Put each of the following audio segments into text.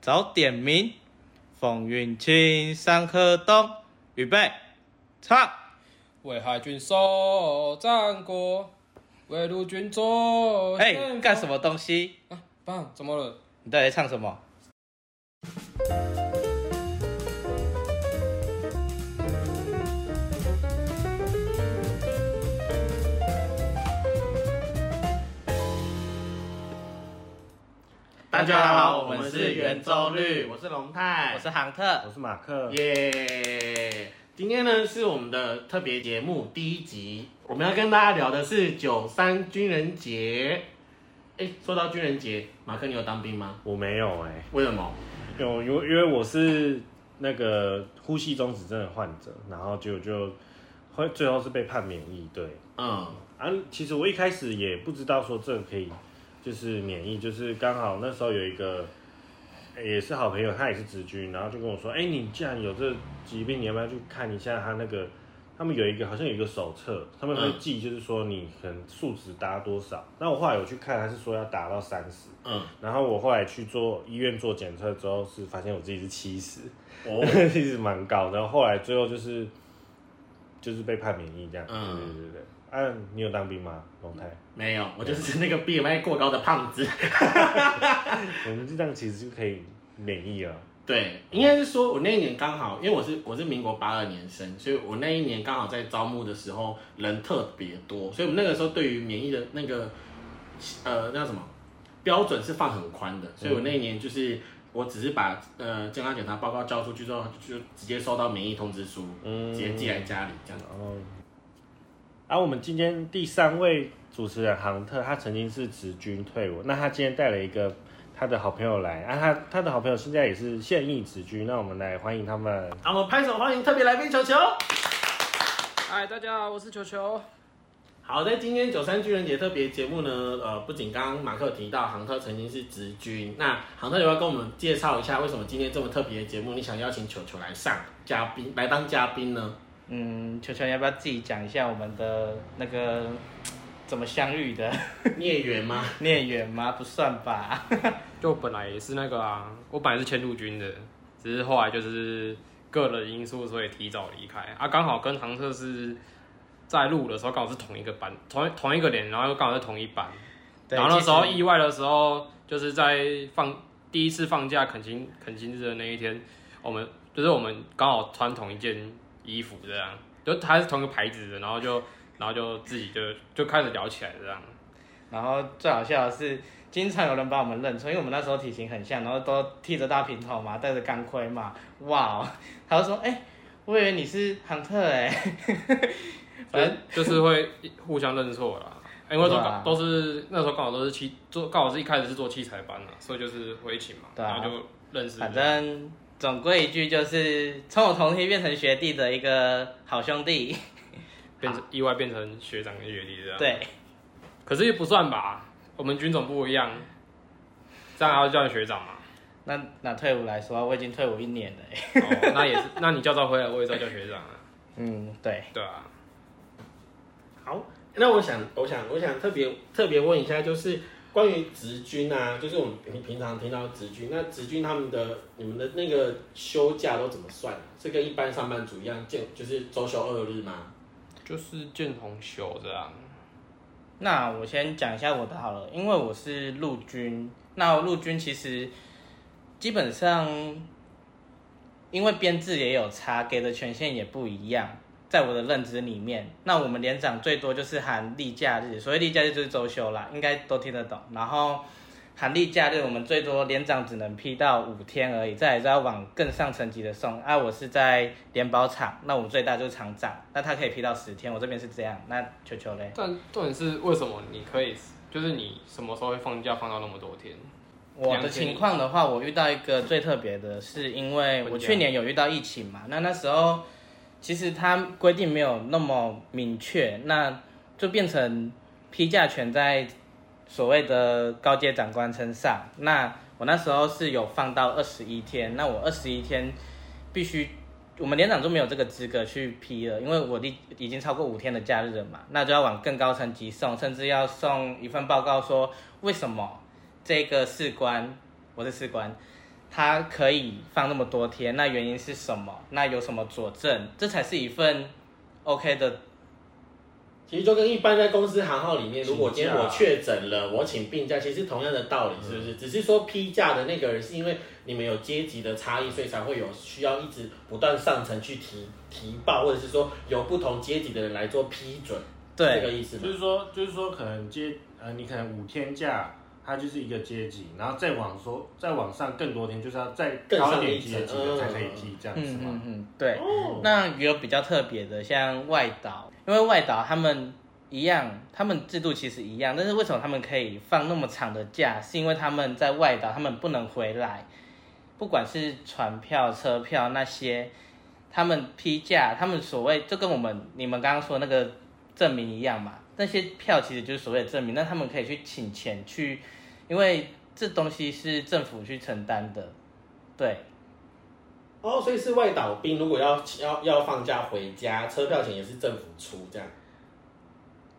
早点名，风云清山河动，预备，唱。为海军守战果，为陆军做哎、先锋干什么东西？啊？爸，怎么了？你到底在唱什么？大家好，我们是圆周率，我是龙泰，我是杭特。我是马克，耶。今天呢是我们的特别节目第一集，我们要跟大家聊的是九三军人节。哎，说到军人节，马克你有当兵吗？我没有哎、为什么？有因为因为我是那个呼吸中止症的患者，然后就就会最后是被判免疫，对嗯啊，其实我一开始也不知道说这个可以就是免疫，就是刚好那时候有一个。也是好朋友，他也是直军，然后就跟我说：“哎、你既然有这疾病，你要不要去看一下他那个？他们有一个好像有一个手册，他们会嗯记，就是说你可能数值达多少。那我后来有去看，他是说要达到三十，嗯，然后我后来去做医院做检测之后，是发现我自己是七十，哦，其实蛮高。然后后来最后就是就是被判免疫这样。嗯对对对对。啊，你有当兵吗，龙太？没有，我就是那个 BMI 过高的胖子。我们这样其实就可以免疫了。对，应该是说我那一年刚好，因为我是我是民国八二年生，所以我那一年刚好在招募的时候人特别多，所以我们那个时候对于免疫的那个呃那叫什么标准是放很宽的，所以我那一年就是我只是把呃健康检查报告交出去之后，就直接收到免疫通知书，嗯直接寄来家里这样。然后，啊，我们今天第三位主持人杭特，他曾经是职军退伍，那他今天带了一个他的好朋友来，啊，他他的好朋友现在也是现役职军，那我们来欢迎他们。好，我们拍手欢迎特别来宾球球。嗨，大家好，我是球球。好，在今天九三军人节特别节目呢，呃，不仅刚刚马克提到杭特曾经是职军，那杭特有要跟我们介绍一下，为什么今天这么特别的节目，你想邀请球球来上嘉宾，来当嘉宾呢？嗯，球球，你要不要自己讲一下我们的那个怎么相遇的？孽缘吗？孽缘吗？不算吧。就本来也是那个啊，我本来是签陆军的，只是后来就是个人因素，所以提早离开啊。刚好跟唐特是在录的时候刚好是同一个班，同一同一个连，然后又刚好是同一班。然后那时候意外的时候，就是在放第一次放假恳亲恳亲日的那一天，我们就是我们刚好穿同一件衣服这样，就他是同一个牌子的，然后就然后就自己就就开始聊起来这样。然后最好笑的是，经常有人把我们认错，因为我们那时候体型很像，然后都剃着大平头嘛，戴着钢盔嘛，哇哦，他就说，哎、我以为你是亨特哎，反正就是会互相认错啦。因为都啊都是那时候刚好都是器做，刚好是一开始是做器材班的，所以就是会一起嘛，啊然后就认识。反正总归一句就是，从我同梯变成学弟的一个好兄弟，变成意外变成学长跟学弟这样。，对，可是也不算吧，我们军种不一样，这样还要叫你学长嘛？那那退伍来说，我已经退伍一年了那也是，那你叫召回来，我也是要叫学长啊。嗯，对，对啊，好，那我想，我想，我想特别特别问一下，就是关于职军啊，就是我们平平常听到职军，那职军他们的你们的那个休假都怎么算、是跟一般上班族一样，见就是周休二日吗？就是见红休这样。那我先讲一下我的好了，因为我是陆军，那陆军其实基本上因为编制也有差，给的权限也不一样，在我的认知里面，那我们连长最多就是含例假日，所谓例假日就是周休啦，应该都听得懂。然后含例假日，我们最多连长只能批到五天而已，再来就要往更上层级的送。啊，我是在联保厂，那我最大就是厂长，那他可以批到十天，我这边是这样。那球球嘞？但重点是为什么你可以，就是你什么时候会放假放到那么多天？我的情况的话，我遇到一个最特别的，是因为我去年有遇到疫情嘛，那那时候其实它规定没有那么明确，那就变成批假权在所谓的高阶长官身上。那我那时候是有放到二十一天，那我二十一天必须，我们连长就没有这个资格去批了，因为我已已经超过五天的假日了嘛，那就要往更高层级送，甚至要送一份报告说为什么这个士官，我是士官，他可以放那么多天，那原因是什么？那有什么佐证？这才是一份 OK 的。其实就跟一般在公司行号里面，如果今天我确诊了，我请病假，其实同样的道理，是不是？只是说批假的那个人是因为你们有阶级的差异，所以才会有需要一直不断上层去提提报，或者是说由不同阶级的人来做批准，对这个，意思吗就？是说，就是说，可能接呃，你可能五天假，它就是一个阶级，然后再往说再往上更多天，就是要再高一点阶级的才可以踢，这样子嗯嗯？嗯，对。哦，那也有比较特别的，像外岛，因为外岛他们一样，他们制度其实一样，但是为什么他们可以放那么长的假？是因为他们在外岛，他们不能回来，不管是船票、车票那些，他们批假，他们所谓就跟我们你们刚刚说那个证明一样嘛，那些票其实就是所谓的证明，那他们可以去请钱去，因为这东西是政府去承担的，对。哦，所以是外岛兵，如果要要要放假回家，车票钱也是政府出，这样。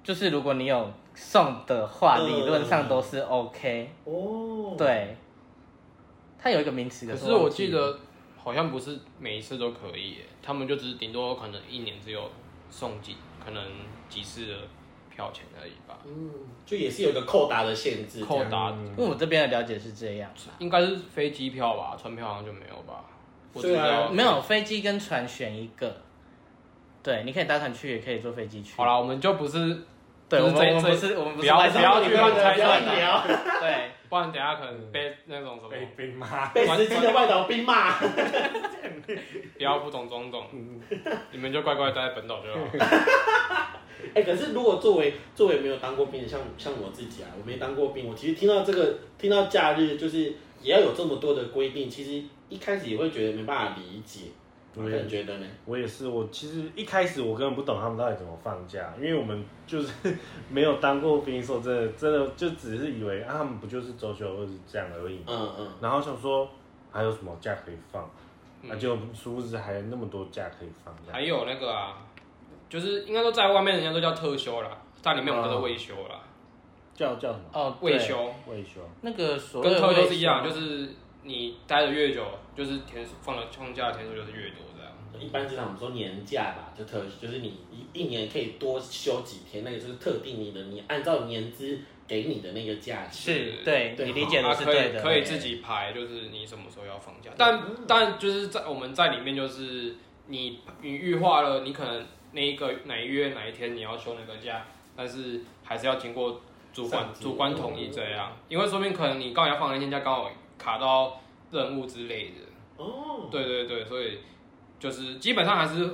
就是如果你有送的话，嗯理论上都是 OK。哦，，对，它有一个名词，可是我记记得好像不是每一次都可以耶，他们就只是顶多可能一年只有送几可能几次的票钱而已吧，嗯，就也是有一个扣打的限制，扣打因为我这边的了解是这样，应该是飞机票吧，船票好像就没有吧。我知对啊道没有飞机跟船选一个。对，你可以搭船去，也可以坐飞机去。好了，我们就不是，对，我们我们不是我们不不要不要去人乱猜不要测聊，对，不然等下可能被那种什么被被骂，被司机的外岛兵骂。不要不懂装懂，你们就乖乖待在本岛就好。哎、可是如果作为作为没有当过兵的，像像我自己啊，我没当过兵，我其实听到这个，听到假日就是也要有这么多的规定，其实一开始也会觉得没办法理解。我个人觉得呢？我也是，我其实一开始我根本不懂他们到底怎么放假，因为我们就是 没有当过兵，说真的，真的就只是以为啊，他们不就是周休二日这样而已。嗯嗯，然后想说还有什么假可以放，嗯啊，就殊不知还有那么多假可以放。还有那个啊，就是应该说在外面人家都叫特休啦，在里面我们都是未休啦，叫叫什么哦，对未休未休？那个所谓跟特休是一样，就是你待的越久，就是天数放的放假的天数就是越多这样。一般职场我们说年假吧，就特就是你一一年可以多休几天，那个就是特定你的，你按照年资给你的那个假期。是对对你理解的啊，可是对的，以可以自己排，就是你什么时候要放假。但但就是在我们在里面，就是你你预化了，你可能那一个哪一月哪一天你要休那个假，但是还是要经过主管主管同意这样，因为说明可能你刚好要放那天假，刚好卡到任务之类的。哦，对对对，所以就是基本上还是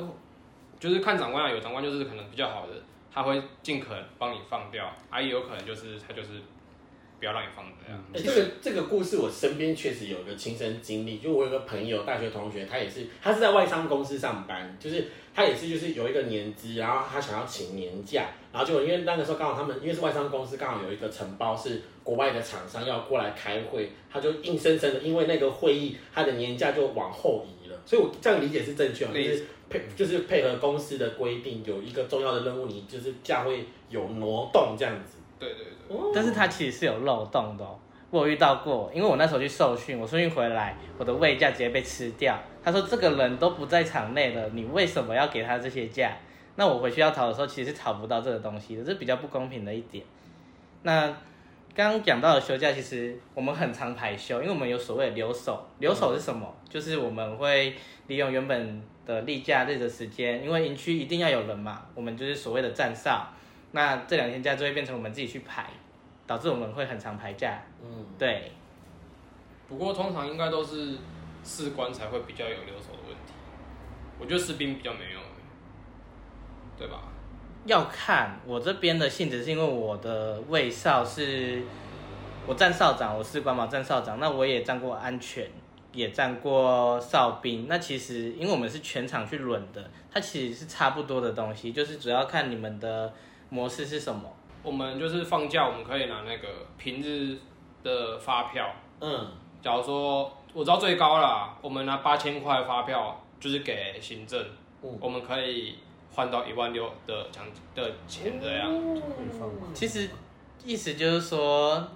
就是看长官啊，有长官就是可能比较好的，他会尽可能帮你放掉，啊也有可能就是他就是不要让你放这样。欸、这个这个故事我身边确实有一个亲身经历，就我有个朋友，大学同学，他也是，他是在外商公司上班，就是他也是就是有一个年资，然后他想要请年假，然后就因为那个时候刚好他们因为是外商公司，刚好有一个承包是国外的厂商要过来开会，他就硬生生的因为那个会议，他的年假就往后移了，所以我这样理解是正确的，就是配就是配合公司的规定，有一个重要的任务，你就是假会有挪动这样子。对对对，但是它其实是有漏洞的、哦。我有遇到过，因为我那时候去受训，我受训回来，我的位假直接被吃掉。他说这个人都不在场内了，你为什么要给他这些假？那我回去要讨的时候，其实是讨不到这个东西的，这是比较不公平的一点。那刚刚讲到的休假，其实我们很常排休，因为我们有所谓的留守。留守是什么？就是我们会利用原本的例假日的时间，因为营区一定要有人嘛，我们就是所谓的站哨。那这两天假就会变成我们自己去排，导致我们会很常排假。嗯，对，不过通常应该都是士官才会比较有留守的问题，我觉得士兵比较没有，对吧？要看我这边的性质，是因为我的卫哨是，我站哨长，我士官嘛站哨长，那我也站过安全，也站过哨兵。那其实因为我们是全场去轮的，它其实是差不多的东西，就是主要看你们的模式是什么。我们就是放假，我们可以拿那个平日的发票。嗯，假如说我知道最高啦，我们拿八千块发票，就是给行政，嗯我们可以换到一万六的奖的钱这样。其实意思就是说，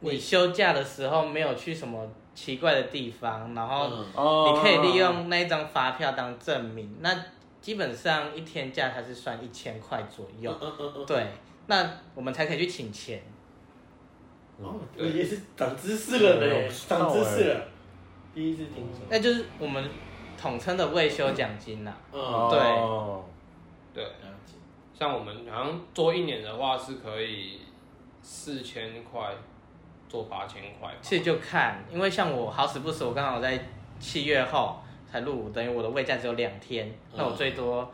你休假的时候没有去什么奇怪的地方，然后你可以利用那一张发票当证明。那基本上一天假它是算一千块左右，嗯嗯嗯，对，那我们才可以去请钱。哦，我也是长知识了呢，长知识了，第一次听说。那就是我们统称的未休奖金呐、嗯，哦。对，了解像我们好像做一年的话是可以四千块做八千块吧，其实就看，因为像我好死不死，我刚好在七月后才入伍，等于我的位假只有两天，那我最多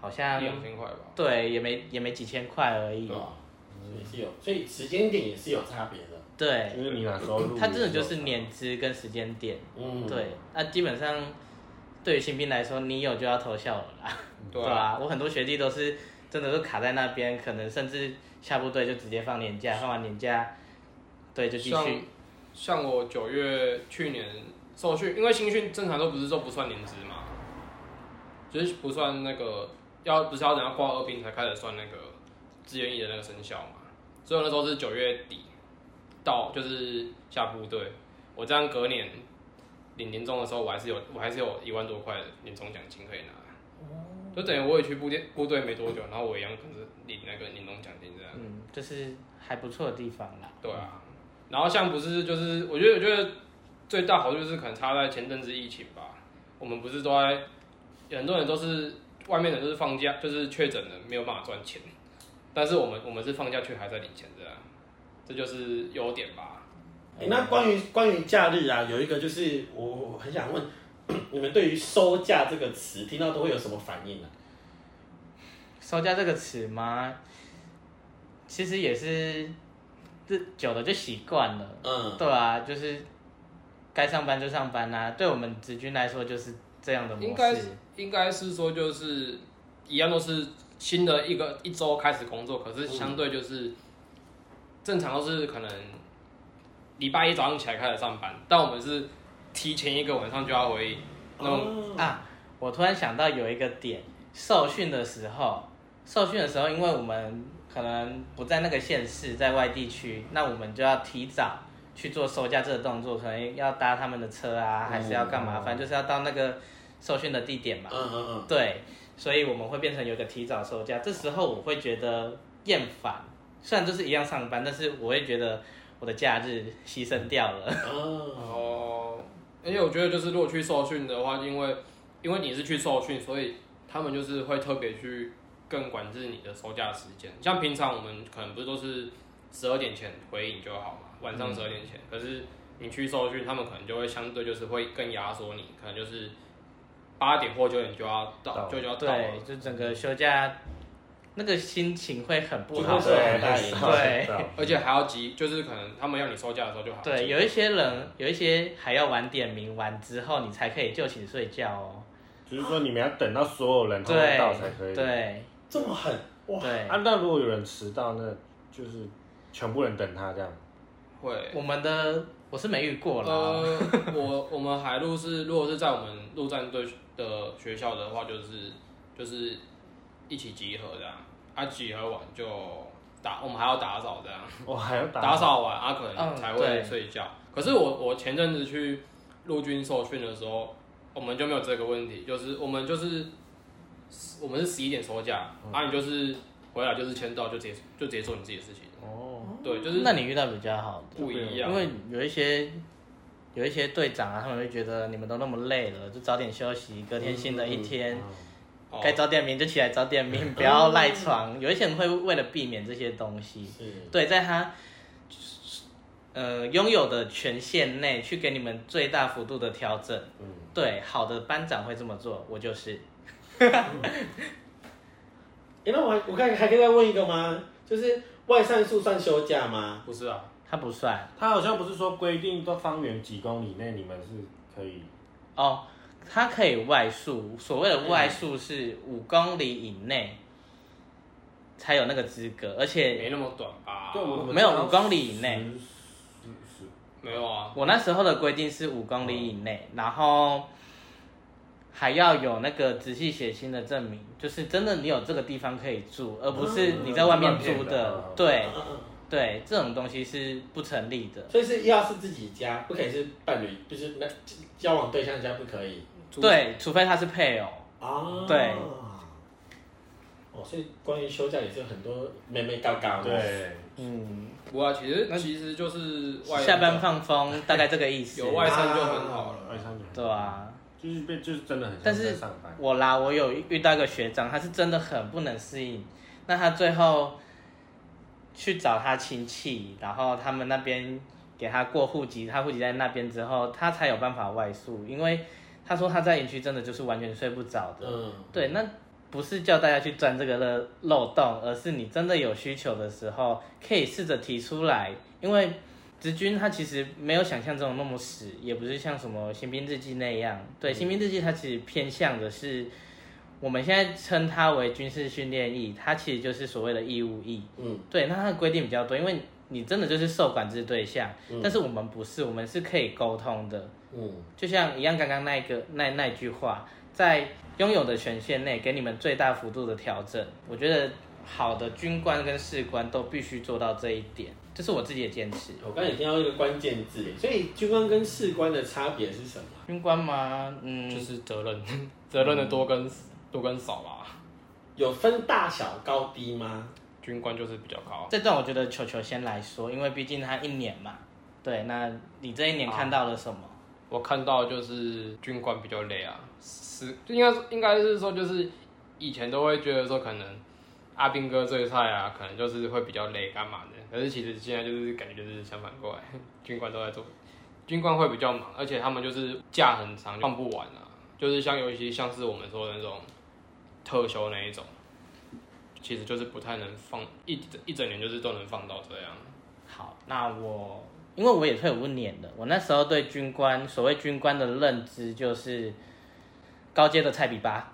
好像两千块吧。对也没也没几千块而已对。吧？所以是有，所以时间点也是有差别的。对，就是你哪时候入，它真的就是年资跟时间点。嗯，对，那基本上对于新兵来说，你有就要偷笑了啦，对对啊，我很多学弟都是真的都卡在那边，可能甚至下部队就直接放年假，放完年假，对，就继像续。像我九月去年受训，因为新训正常都不是说不算年资嘛，就是不算那个要不是要等到挂二兵才开始算那个志愿役的那个生效嘛，所以我那时候是九月底到就是下部队，我这样隔年领年终的时候，我还是有我还是有一万多块的年终奖金可以拿。就等于我也去部队部队没多久，然后我一样跟着领那个年终奖金这样。嗯，这是还不错的地方啦。对啊，然后像不是就是，我觉得我觉得最大好处就是可能差在前阵子疫情吧，我们不是都在很多人都是外面的都是放假，就是确诊了没有办法赚钱，但是我们我们是放假却还在领钱这样，这就是优点吧。欸那关于关于假日啊，有一个就是我我很想问，你们对于收假这个词听到都会有什么反应啊？收假这个词吗？其实也是，这久了就习惯了。嗯，对啊，就是该上班就上班啊。对我们子君来说就是这样的模式。应该是应该是说就是一样都是新的一个一周开始工作，可是相对就是正常都是可能礼拜一早上起来开始上班，但我们是提前一个晚上就要回那种哦啊，我突然想到有一个点，受训的时候，受训的时候，因为我们可能不在那个县市，在外地区，那我们就要提早去做收假这个动作，可能要搭他们的车啊，还是要干嘛，哦反正就是要到那个受训的地点嘛。嗯嗯嗯，对，所以我们会变成有个提早收假，这时候我会觉得厌烦，虽然就是一样上班，但是我会觉得我的假日牺牲掉了。哦，哦，而且我觉得就是如果去受训的话，因为因为你是去受训，所以他们就是会特别去更管制你的收假时间。像平常我们可能不是都是十二点前回营就好嘛，晚上十二点前。可是你去受训，他们可能就会相对就是会更压缩你，可能就是八点或九点就要到，就就要到了对，。就整个休假那个心情会很不好。对。对而且还要急，就是可能他们要你收假的时候就好。对，有一些人有一些还要晚点名完之后，你才可以就寝睡觉哦。就是说你们要等到所有人都对到才可以。对这么狠哇！对，啊，那如果有人迟到，那就是全部人等他这样。会。我们的我是没遇过啦。呃，我我们海陆是如果是在我们陆战队的学校的话，就是就是一起集合这样，啊集合完就打，我们还要打扫这样，我还要打打扫完啊可能嗯才会睡觉。可是我我前阵子去陆军受训的时候，我们就没有这个问题，就是我们就是我们是十一点收假，啊你就是回来就是签到就直接就直接做你自己的事情，哦，对，就是那你遇到比较好的，不一样，因为有一些有一些队长啊，他们会觉得你们都那么累了，就早点休息，隔天新的一天。哦该早点名就起来早点名，不要赖床。有一些人会为了避免这些东西，是，对，在他呃拥有的权限内去给你们最大幅度的调整。嗯，对，好的班长会这么做，我就是。哎，那我我看还可以再问一个吗？就是外散数算休假吗？不是啊，他不算他好像不是说规定到方圆几公里内你们是可以。哦，他可以外宿，所谓的外宿是五公里以内才有那个资格，而且没那么短吧？对，我没有五公里以内十十十没有啊，我那时候的规定是五公里以内，然后还要有那个仔细写清的证明，就是真的你有这个地方可以住，而不是你在外面租的。对，对，这种东西是不成立的。所以是要是自己家，不可以是伴侣，就是那交往对象家不可以对，除非他是配偶。啊。对。哦，所以关于休假也是有很多妹妹高高。对，嗯，我啊，其实其实就是外下班放风，大概这个意思。有外甥就很好了。外商就对啊，就是被就是真的很像但是在上班。我啦，我有遇到一个学长，他是真的很不能适应。那他最后去找他亲戚，然后他们那边给他过户籍，他户籍在那边之后，他才有办法外宿。因为他说他在营区真的就是完全睡不着的。嗯，对，那不是叫大家去钻这个漏漏洞，而是你真的有需求的时候，可以试着提出来。因为直军他其实没有想象中那么死，也不是像什么新兵日记那样。对，新兵日记它其实偏向的是，我们现在称它为军事训练役，它其实就是所谓的义务役。嗯，对，那它的规定比较多，因为你真的就是受管制对象，但是我们不是，我们是可以沟通的。嗯，就像一样，刚刚那个那那句话，在拥有的权限内给你们最大幅度的调整。我觉得好的军官跟士官都必须做到这一点，这是我自己的坚持。我刚才也听到一个关键字，所以军官跟士官的差别是什么？军官吗？嗯，就是责任，责任的多跟多跟少吧。有分大小高低吗？军官就是比较高，这段我觉得球球先来说，因为毕竟他一年嘛。对，那你这一年看到了什么？我看到就是军官比较累啊，是应该应该是说就是以前都会觉得说可能阿兵哥最菜啊，可能就是会比较累干嘛的，可是其实现在就是感觉就是相反过来，军官都在做，军官会比较忙，而且他们就是假很长，放不完啊，就是像尤其像是我们说的那种特休那一种，其实就是不太能放一一整年就是都能放到这样。好，那我因为我也退伍一年了，我那时候对军官所谓军官的认知就是高阶的菜比八。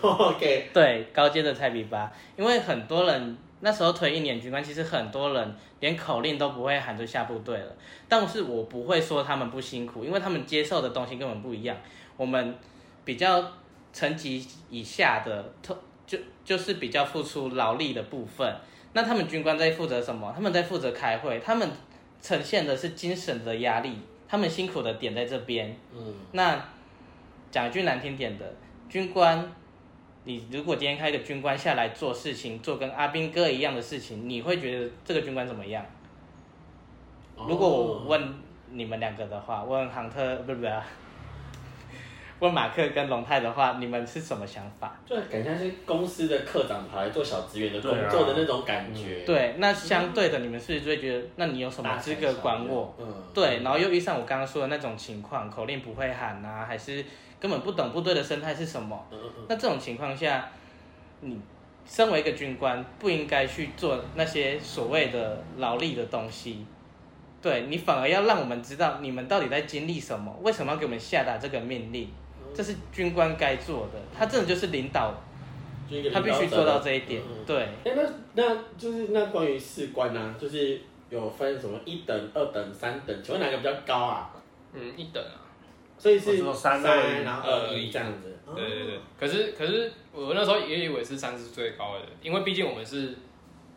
OK，对，高阶的菜比八，因为很多人那时候推一年军官，其实很多人连口令都不会喊就下部队了。但是我不会说他们不辛苦，因为他们接受的东西根本不一样。我们比较层级以下的，特就就是比较付出劳力的部分。那他们军官在负责什么？他们在负责开会，他们呈现的是精神的压力，他们辛苦的点在这边。嗯，那讲一句难听点的，军官，你如果今天开一个军官下来做事情，做跟阿兵哥一样的事情，你会觉得这个军官怎么样？如果我问你们两个的话，问杭特不是不是啊，问马克跟龙泰的话，你们是什么想法？就感觉像是公司的科长跑来做小职员的工对啊作的那种感觉。对，那相对的，你们是不是就会觉得，那你有什么资格管我？嗯，对，然后又遇上我刚刚说的那种情况，口令不会喊啊，还是根本不懂部队的生态是什么。那这种情况下，你身为一个军官，不应该去做那些所谓的劳力的东西。对你反而要让我们知道你们到底在经历什么，为什么要给我们下达这个命令，这是军官该做的。他真的就是领导，他必须做到这一点。对，哎、那那就是那关于士官呢、就是有分什么一等、二等、三等，请问哪个比较高啊？嗯，一等啊。所以是三三二一然后二一这样子。对对对，可是可是我那时候也以为是三是最高的，因为毕竟我们是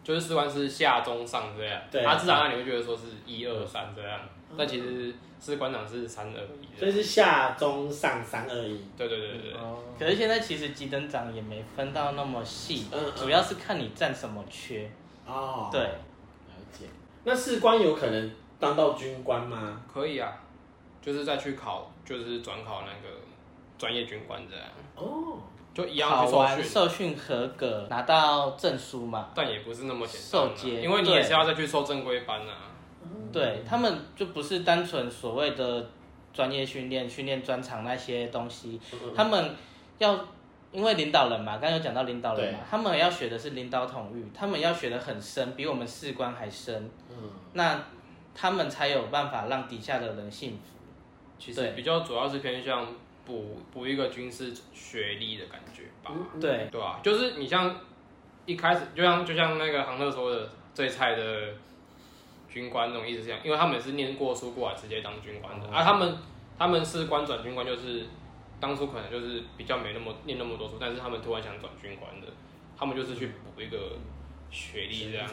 就是士官是下中上这样，对。啊，自然而然你会觉得说是一二三这样，但其实士官长是三二一的，所以是下中上三二一。对对对对对，哦，可是现在其实级等长也没分到那么细嗯嗯，主要是看你占什么缺。哦，对，了解。那士官有可能当到军官吗？可以啊，就是再去考，就是转考那个专业军官这样，哦，就一样考去受训，完受训合格，拿到证书嘛。但也不是那么简单啊，受阶因为你也是要再去受正规班啊。对他们就不是单纯所谓的专业训练、训练专长那些东西，他们要因为领导人嘛，刚刚有讲到领导人嘛对，他们要学的是领导统御，他们要学的很深，比我们士官还深，嗯，那他们才有办法让底下的人信服。对其实比较主要是偏向补补一个军事学历的感觉吧。对，对啊，就是你像一开始，就像就像那个杭特说的，最菜的军官那种意思是这样，因为他们也是念过书过来直接当军官的，而啊，他们他们是官转军官，就是当初可能就是比较没那么念那么多书，但是他们突然想转军官的，他们就是去补一个学历这样。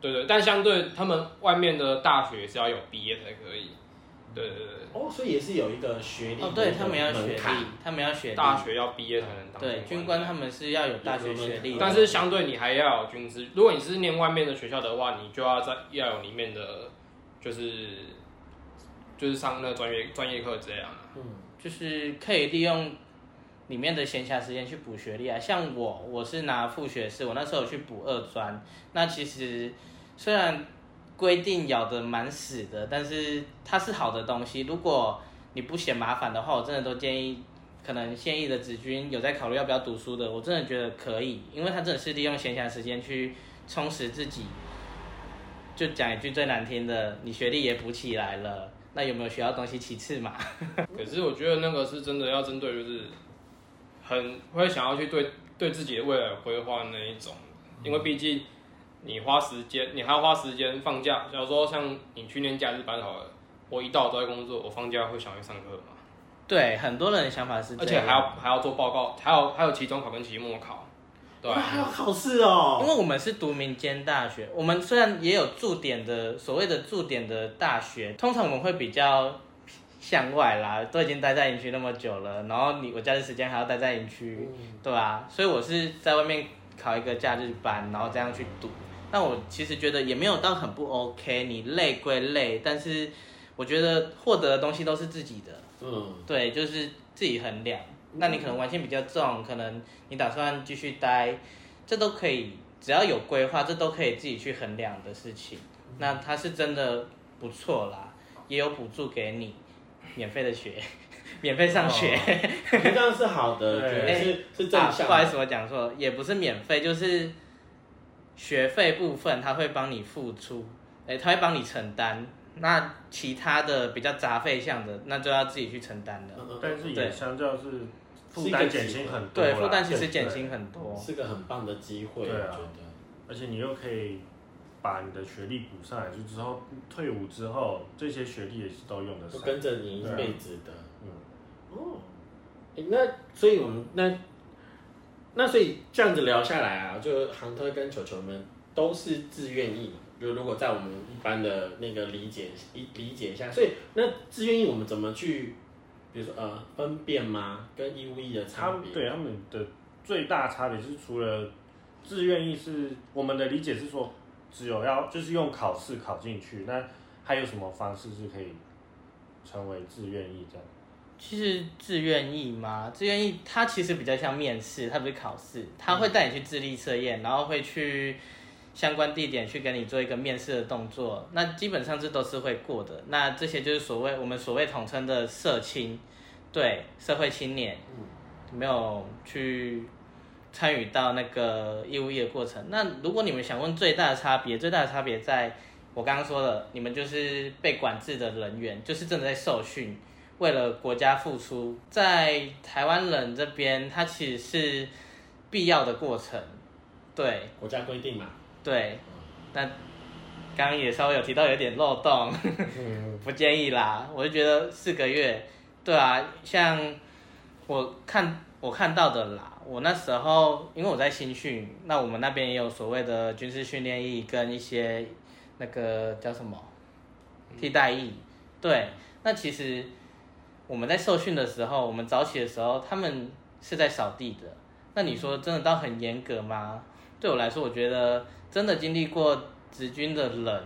对对，但相对他们外面的大学是要有毕业才可以。对对对哦，所以也是有一个学历哦，对他们要学历，他们要学，历，大学要毕业才能当对军官他们是要有大学学历，但是相对你还要有军师。如果你是念外面的学校的话，你就要在要有里面的，就是就是上那个专业专业课这样。嗯，就是可以利用里面的闲暇时间去补学历啊。像我，我是拿副学士，我那时候有去补二专。那其实虽然规定咬得蛮死的，但是它是好的东西。如果你不嫌麻烦的话，我真的都建议，可能现役的子军有在考虑要不要读书的，我真的觉得可以，因为他真的是利用闲暇时间去充实自己。就讲一句最难听的，你学历也补起来了，那有没有学到东西其次嘛？可是我觉得那个是真的要针对，就是很会想要去对对自己的未来规划那一种，因为毕竟你花时间，你还要花时间放假。假如说像你去年假日班好了，我一到都在工作，我放假会想去上课吗？对，很多人的想法是，而且还要还要做报告，还有还有期中考跟期末考，对还要考试哦，因为我们是读民间大学，我们虽然也有驻点的所谓的驻点的大学，通常我们会比较向外啦，都已经待在营区那么久了，然后你我假日时间还要待在营区，对吧、所以我是在外面考一个假日班，然后这样去读。那我其实觉得也没有到很不 OK，你累归累，但是我觉得获得的东西都是自己的。嗯，对，就是自己衡量。那你可能玩性比较重，可能你打算继续待，这都可以，只要有规划，这都可以自己去衡量的事情。那它是真的不错啦，也有补助给你，免费的学，免费上学。这样是好的，是是正啊，向的。不好意思，我讲错，也不是免费，就是学费部分他会帮你付出，哎、他会帮你承担。那其他的比较杂费项的，那就要自己去承担了。但是也相较是负担减轻很多啦，对，负担其实对减轻很多。是个很棒的机会，我对啊觉得。而且你又可以把你的学历补上来，就之后退伍之后，这些学历也是都用得上。会跟着你一辈子的。嗯，哦，诶那所以我们那那所以这样子聊下来啊，就航特跟球球们都是自愿意嘛。就如果在我们一般的那个理解一理解一下，所以那自愿意我们怎么去，比如说呃分辨吗？跟义务役的差别？对他们的最大差别是除了自愿意是我们的理解是说，只有要就是用考试考进去，那还有什么方式是可以成为自愿意这样？其实志愿意吗？志愿意，它其实比较像面试，它不是考试，它会带你去智力测验，然后会去相关地点去跟你做一个面试的动作。那基本上这都是会过的。那这些就是所谓我们所谓统称的社青，对社会青年，没有去参与到那个义务役的过程。那如果你们想问最大的差别，最大的差别在我刚刚说的，你们就是被管制的人员，就是真的在受训。为了国家付出，在台湾人这边，它其实是必要的过程。对国家规定嘛。对，那刚刚也稍微有提到有点漏洞，不建议啦。我就觉得四个月，对啊，像我看我看到的啦，我那时候因为我在新训，那我们那边也有所谓的军事训练役跟一些那个叫什么替代役，对，那其实我们在受训的时候，我们早起的时候，他们是在扫地的。那你说真的到很严格吗？对我来说，我觉得真的经历过职军的人，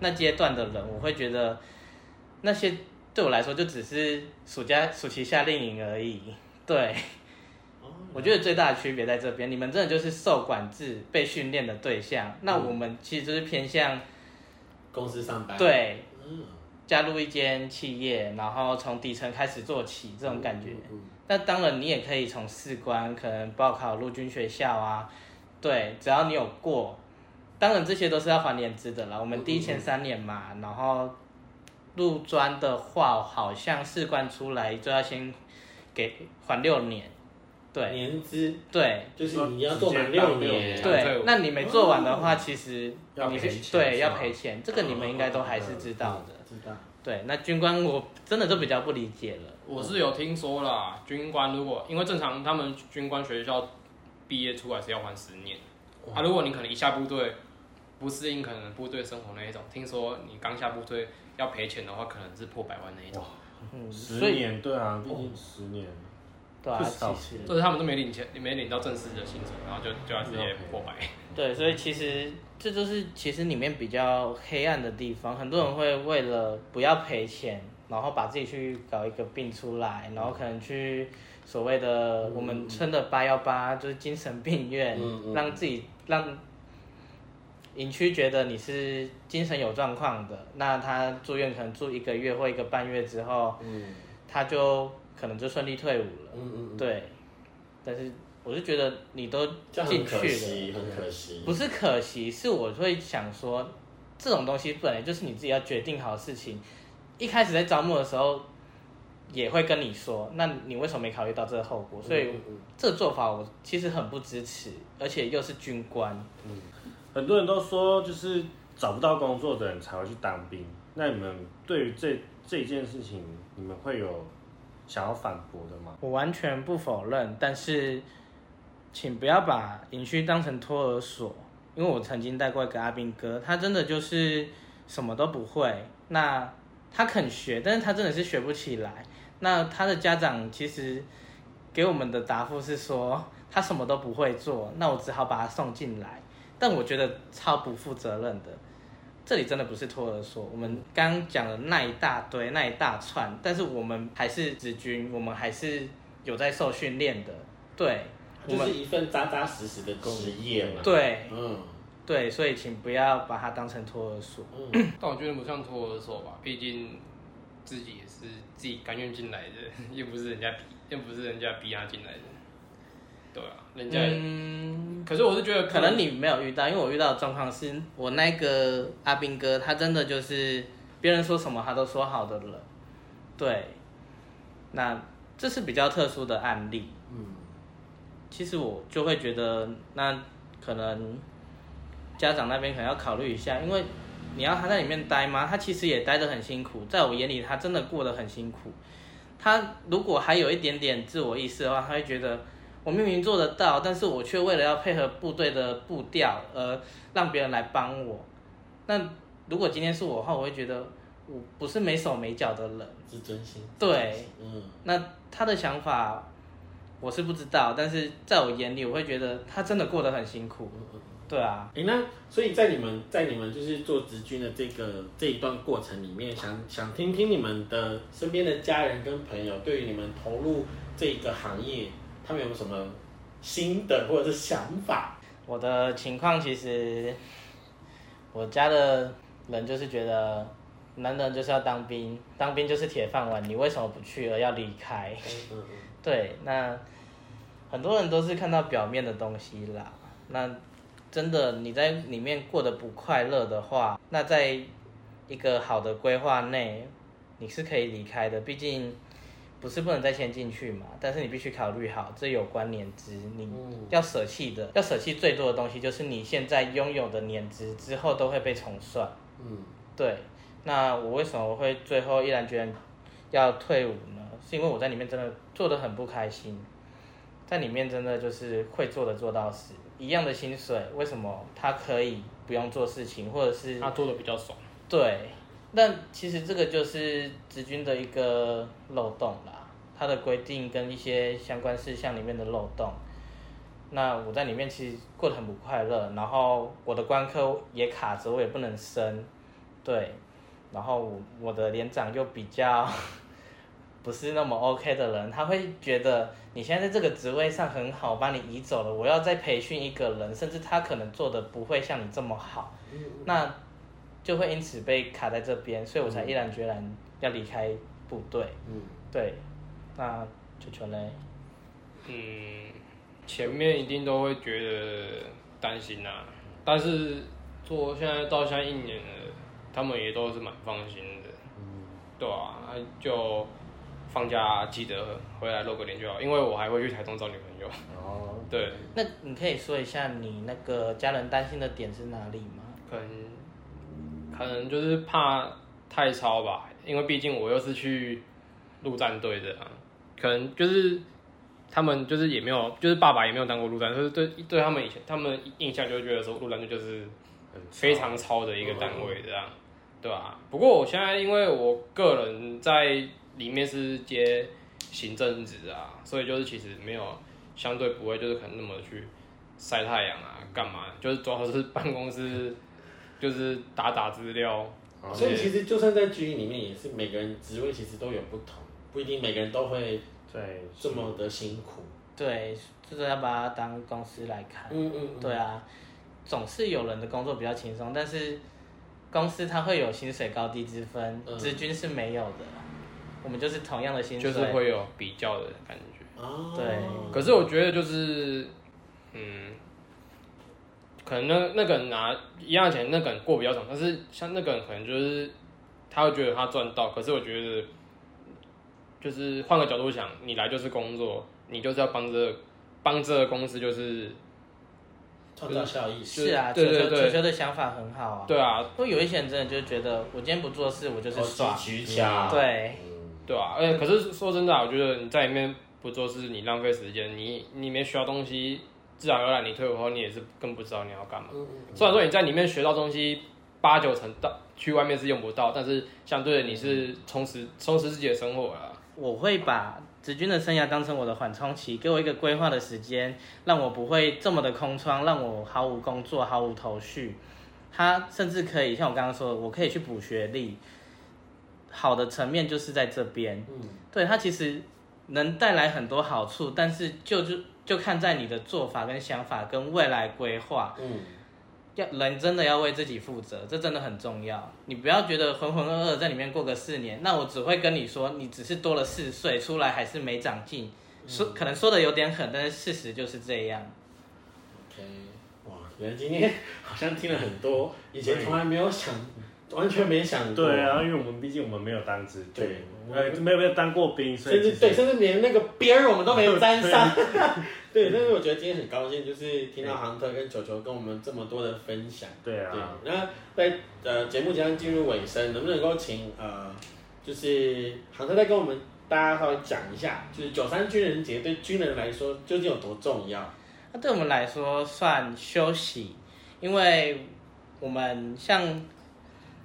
那阶段的人，我会觉得那些对我来说就只是暑假暑期夏令营而已。对，我觉得最大的区别在这边，你们真的就是受管制、被训练的对象，那我们其实就是偏向公司上班。。对嗯，加入一间企业，然后从底层开始做起这种感觉。嗯那当然，你也可以从士官可能报考陆军学校啊，对，只要你有过，当然这些都是要还年资的啦。我们第一前三年嘛，然后入专的话，好像士官出来就要先给还六年，对年资对就是你要做满六年。对对，那你没做完的话，其实你是要赔对要赔钱，这个你们应该都还是知道的。知道。对，那军官我真的就比较不理解了。我是有听说啦，军官如果因为正常他们军官学校毕业出来是要还十年，啊，如果你可能一下部队不适应可能部队生活那一种。听说你刚下部队要赔钱的话，可能是破百万那一种。嗯，十年，对啊，毕竟十年，对啊，不少就是他们都没领钱，没领到正式的薪水，然后就就要直接破百。对，所以其实这就是其实里面比较黑暗的地方。很多人会为了不要赔钱，然后把自己去搞一个病出来，然后可能去所谓的我们称的八幺八，就是精神病院，让自己让营区觉得你是精神有状况的，那他住院可能住一个月或一个半月之后，嗯他就可能就顺利退伍了。嗯嗯，对，但是我就觉得你都进去了。惜，很可惜。不是可惜，是我会想说，这种东西本来就是你自己要决定好的事情。一开始在招募的时候，也会跟你说，那你为什么没考虑到这个后果？所以嗯嗯这个做法我其实很不支持，而且又是军官。很多人都说就是找不到工作的人才会去当兵。那你们对于这这件事情，你们会有想要反驳的吗？我完全不否认，但是请不要把营区当成托儿所，因为我曾经带过一个阿兵哥，他真的就是什么都不会，那他肯学，但是他真的是学不起来。那他的家长其实给我们的答复是说，他什么都不会做，那我只好把他送进来，但我觉得超不负责任的。这里真的不是托儿所，我们刚讲的那一大堆、那一大串，但是我们还是子军，我们还是有在受训练的，对，就是一份扎扎实实的职业嘛。，对嗯对，所以请不要把它当成托儿所。嗯，但我觉得不像托儿所吧，毕竟自己也是自己甘愿进来的，又不是人家逼，又不是人家逼他进来的。对啊，人家、嗯，可是我是觉得可能你没有遇到，因为我遇到的状况是我那个阿斌哥，他真的就是别人说什么他都说好的了，对，那这是比较特殊的案例。嗯，其实我就会觉得，那可能家长那边可能要考虑一下，因为你要他在里面待吗？他其实也待得很辛苦，在我眼里，他真的过得很辛苦。他如果还有一点点自我意识的话，他会觉得我明明做得到，但是我却为了要配合部队的步调，而让别人来帮我。那如果今天是我的话，我会觉得我不是没手没脚的人。自尊心。对，嗯那他的想法我是不知道，但是在我眼里，我会觉得他真的过得很辛苦。对啊，哎、那所以在你们在你们就是做直军的这个这一段过程里面，想想听听你们的身边的家人跟朋友对于你们投入这个行业，他们有什么心得或者是想法？我的情况其实，我家的人就是觉得，男人就是要当兵，当兵就是铁饭碗，你为什么不去而要离开？嗯嗯对，那很多人都是看到表面的东西啦。那真的你在里面过得不快乐的话，那在一个好的规划内，你是可以离开的。毕竟不是不能再签进去嘛，但是你必须考虑好，这有关年资，你嗯要舍弃的，要舍弃最多的东西就是你现在拥有的年资，之后都会被重算。嗯对，那我为什么会最后毅然决然要退伍呢？是因为我在里面真的做的很不开心，在里面真的就是会做的做到死，一样的薪水，为什么他可以不用做事情，或者是他做的比较爽。对？但其实这个就是职军的一个漏洞啦，它的规定跟一些相关事项里面的漏洞。那我在里面其实过得很不快乐，然后我的官科也卡着，我也不能升，对，然后我我的连长又比较不是那么 OK 的人，他会觉得你现在在这个职位上很好，把你移走了，我要再培训一个人，甚至他可能做的不会像你这么好，嗯那就会因此被卡在这边，所以我才毅然决然要离开部队。嗯。对，那球球嘞？嗯，前面一定都会觉得担心呐、但是做现在到现在一年了，他们也都是蛮放心的，对啊，啊就放假记得回来露个脸就好，因为我还会去台中找女朋友。哦，对，那你可以说一下你那个家人担心的点是哪里吗？可能可能就是怕太超吧，因为毕竟我又是去陆战队的啊，可能就是他们就是也没有，就是爸爸也没有当过陆战，就是对对他们以前他们印象就会觉得说陆战队就是非常超的一个单位这样，对吧、不过我现在因为我个人在里面是接行政职啊，所以就是其实没有相对不会就是可能那么去晒太阳啊，干嘛，就是主要是办公室就是打打资料，哦所以其实就算在军营里面，也是每个人职位其实都有不同，不一定每个人都会对这么的辛苦。对，就是要把它当公司来看。嗯嗯，对啊，总是有人的工作比较轻松，但是公司它会有薪水高低之分，嗯职军是没有的。我们就是同样的薪水，就是会有比较的感觉。哦，对可是我觉得就是，嗯，可能那那个人拿一样的钱，那个人过比较爽，但是像那个人可能就是他会觉得他赚到，可是我觉得就是换个角度想，你来就是工作，你就是要帮这帮这个公司，就是创造效益。是啊，球球对对对球球的想法很好啊。对啊，不过有一些人真的就觉得，我今天不做事，我就是耍。取巧。对，嗯对啊，而且可是说真的啊，我觉得你在里面不做事，你浪费时间，你你没学到东西，自然而然你退伍后你也是更不知道你要干嘛。嗯虽然说你在里面学到东西八九成到去外面是用不到，但是相对的你是充实充实自己的生活啊。我会把职军的生涯当成我的缓冲期，给我一个规划的时间，让我不会这么的空窗，让我毫无工作、毫无头绪。他甚至可以像我刚刚说的，我可以去补学历。好的层面就是在这边，嗯，对它其实能带来很多好处，但是就就就看在你的做法跟想法跟未来规划，嗯，要人真的要为自己负责，这真的很重要。你不要觉得浑浑噩噩在里面过个四年，那我只会跟你说，你只是多了四岁，出来还是没长进。说可能说的有点狠，但是事实就是这样。OK，哇，原来今天好像听了很多，以前从来没有想，完全没想过。对啊，因为我们毕竟我们没有当职军对，呃，没有没有当过兵，所以甚至对，甚至连那个边儿我们都没有沾上。对，但是我觉得今天很高兴，就是听到杭特跟球球跟我们这么多的分享。对对啊，，那在呃节目即将进入尾声，能不能够请呃，就是杭特再跟我们大家稍微讲一下，就是九三军人节对军人来说究竟有多重要？那对我们来说算休息，因为我们像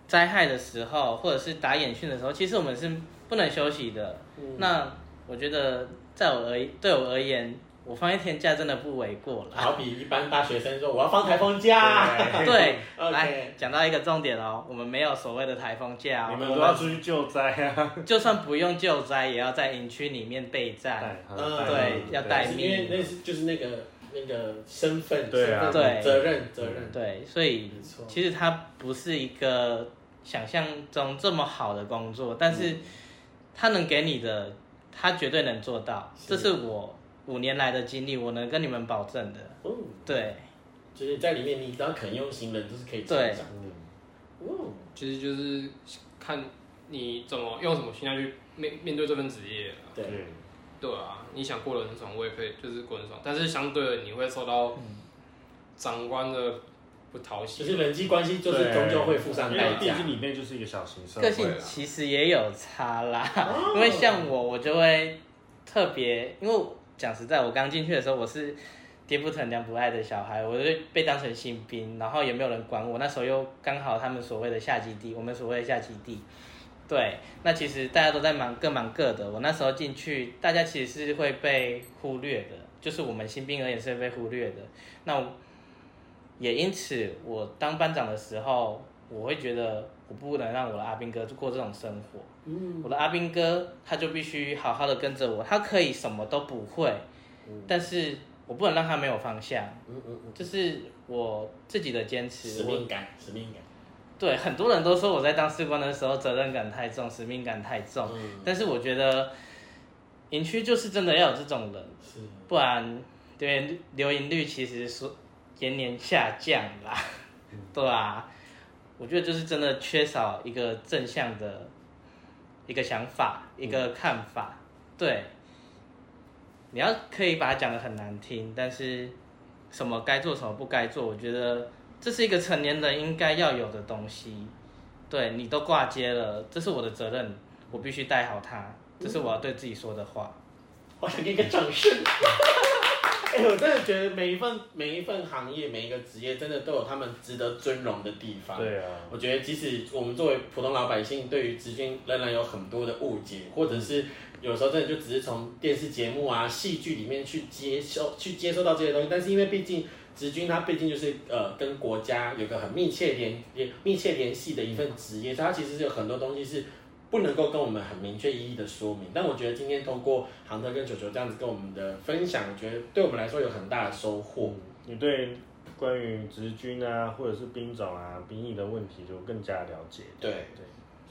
灾害的时候，或者是打演训的时候，其实我们是不能休息的。那我觉得，在我而对我而言，我放一天假真的不为过了。好比一般大学生说我要放台风假，对 来讲到一个重点哦，我们没有所谓的台风假、哦，你们都要出去救灾啊，就算不用救灾，也要在营区里面备战。嗯对要待命。因为那是就是那个那个身份，对啊。身份对责任责任，对，所以没错，其实它不是一个想象中这么好的工作，但是他能给你的，他绝对能做到。是。这是我五年来的经历，我能跟你们保证的。哦，对，就是在里面你只要肯用心，人都是可以成对长。的。哦，其实就是看你怎么用什么心态去面面对这份职业啊。对，对，对啊，你想过得很爽，我也可以，就是过得很爽。但是相对的，你会受到长官的不讨喜。就是人际关系就是终究会付上因代价。为毕竟里面就是一个小型社个会个，性其实也有差啦，因为像我，我就会特别，因为讲实在，我刚进去的时候，我是爹不疼娘不爱的小孩，我就被当成新兵，然后也没有人管我。那时候又刚好他们所谓的下基地，我们所谓的下基地，对，那其实大家都在忙各忙各的。我那时候进去，大家其实是会被忽略的，就是我们新兵而言是会被忽略的。那我也因此，我当班长的时候，我会觉得我不能让我的阿兵哥过这种生活。嗯，我的阿兵哥他就必须好好的跟着我，他可以什么都不会，但是我不能让他没有方向，嗯嗯嗯，这是我自己的坚持。使命感，使命感。对很多人都说我在当士官的时候责任感太重，使命感太重，嗯，但是我觉得营区就是真的要有这种人，是，不然对留营率其实说延年下降啦，对啊，我觉得就是真的缺少一个正向的一个想法，一个看法，对，你要可以把它讲的很难听，但是什么该做什么不该做，我觉得这是一个成年人应该要有的东西，对你都挂接了，这是我的责任，我必须带好它，这是我要对自己说的话。我想给你个掌声。哎、我真的觉得每一份每一份行业每一个职业，真的都有他们值得尊荣的地方。对啊，我觉得，即使我们作为普通老百姓，对于职军仍然有很多的误解，或者是有时候真的就只是从电视节目啊、戏剧里面去接收、去接收到这些东西。但是因为毕竟职军它毕竟就是呃跟国家有个很密切联联密切联系的一份职业，所以它其实是有很多东西是不能够跟我们很明确一一的说明。但我觉得今天通过航特跟球球这样子跟我们的分享，我觉得对我们来说有很大的收获。你对关于职军啊，或者是兵种啊、兵役的问题就更加了解。对对，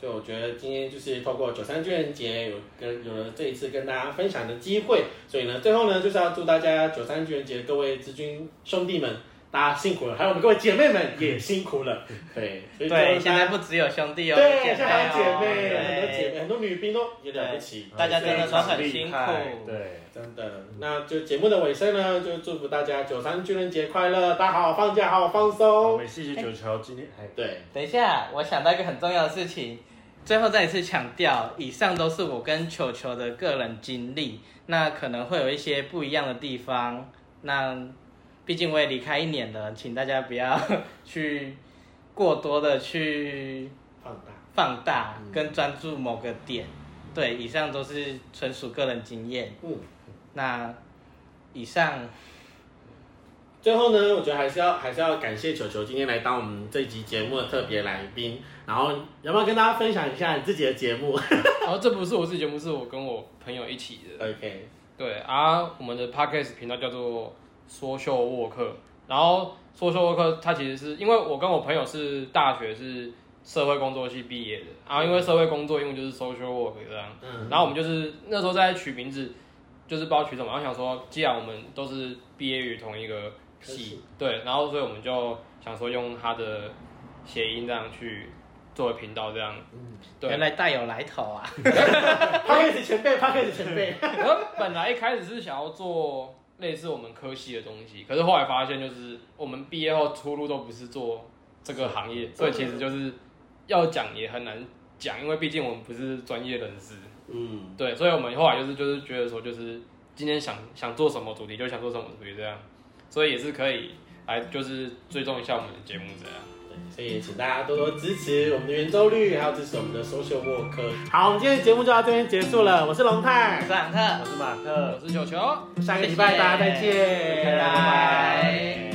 所以我觉得今天就是透过九三军人节有跟有了这一次跟大家分享的机会，所以呢，最后呢就是要祝大家九三军人节各位知军兄弟们，大家辛苦了，还有我们各位姐妹们也 辛苦了。对，所以对，现在不只有兄弟哦，对，有现在还有姐妹，很多姐妹，很多女兵都也了不起。大家真的都很辛苦厉害对，真的，那就节目的尾声呢，就祝福大家九三军人节快乐，大家好好放假，好好放我松。们谢谢九桥今天哎，对，等一下，我想到一个很重要的事情，最后再一次强调，以上都是我跟球球的个人经历，那可能会有一些不一样的地方。那毕竟我也离开一年了，请大家不要 去过多的去放大。放大跟专注某个点。对，以上都是纯属个人经验。嗯。那以上最后呢，我觉得还是要还是要感谢球球今天来当我们这一集节目的特别来宾。然后要不要跟大家分享一下你自己的节目然后 这不是我自己节目，是我跟我朋友一起的。？OK，对啊，我们的 podcast 频道叫做说秀沃克，然后说秀沃克它其实是因为我跟我朋友是大学是社会工作系毕业的，然后因为社会工作英文就是 social work 这样，嗯，然后我们就是那时候在取名字，就是不知道取什么，然后想说既然我们都是毕业于同一个科系系，对，然后所以我们就想说用它的谐音这样去作为频道这样，对原，来大有来头啊！他开始前辈，他开始前辈。我们本来一开始是想要做类似我们科系的东西，可是后来发现就是我们毕业后出路都不是做这个行业，所以其实就是要讲也很难讲，因为毕竟我们不是专业人士。嗯，对，所以我们后来就是就是觉得说，就是今天想想做什么主题就想做什么主题这样，所以也是可以来就是追踪一下我们的节目这样。对，所以也请大家多多支持我们的圆周率，还有支持我们的 social work。好，我们今天的节目就到这边结束了。我是龙我泰是，朗特我，是马特我。是球球。下个礼拜大家再见，拜拜。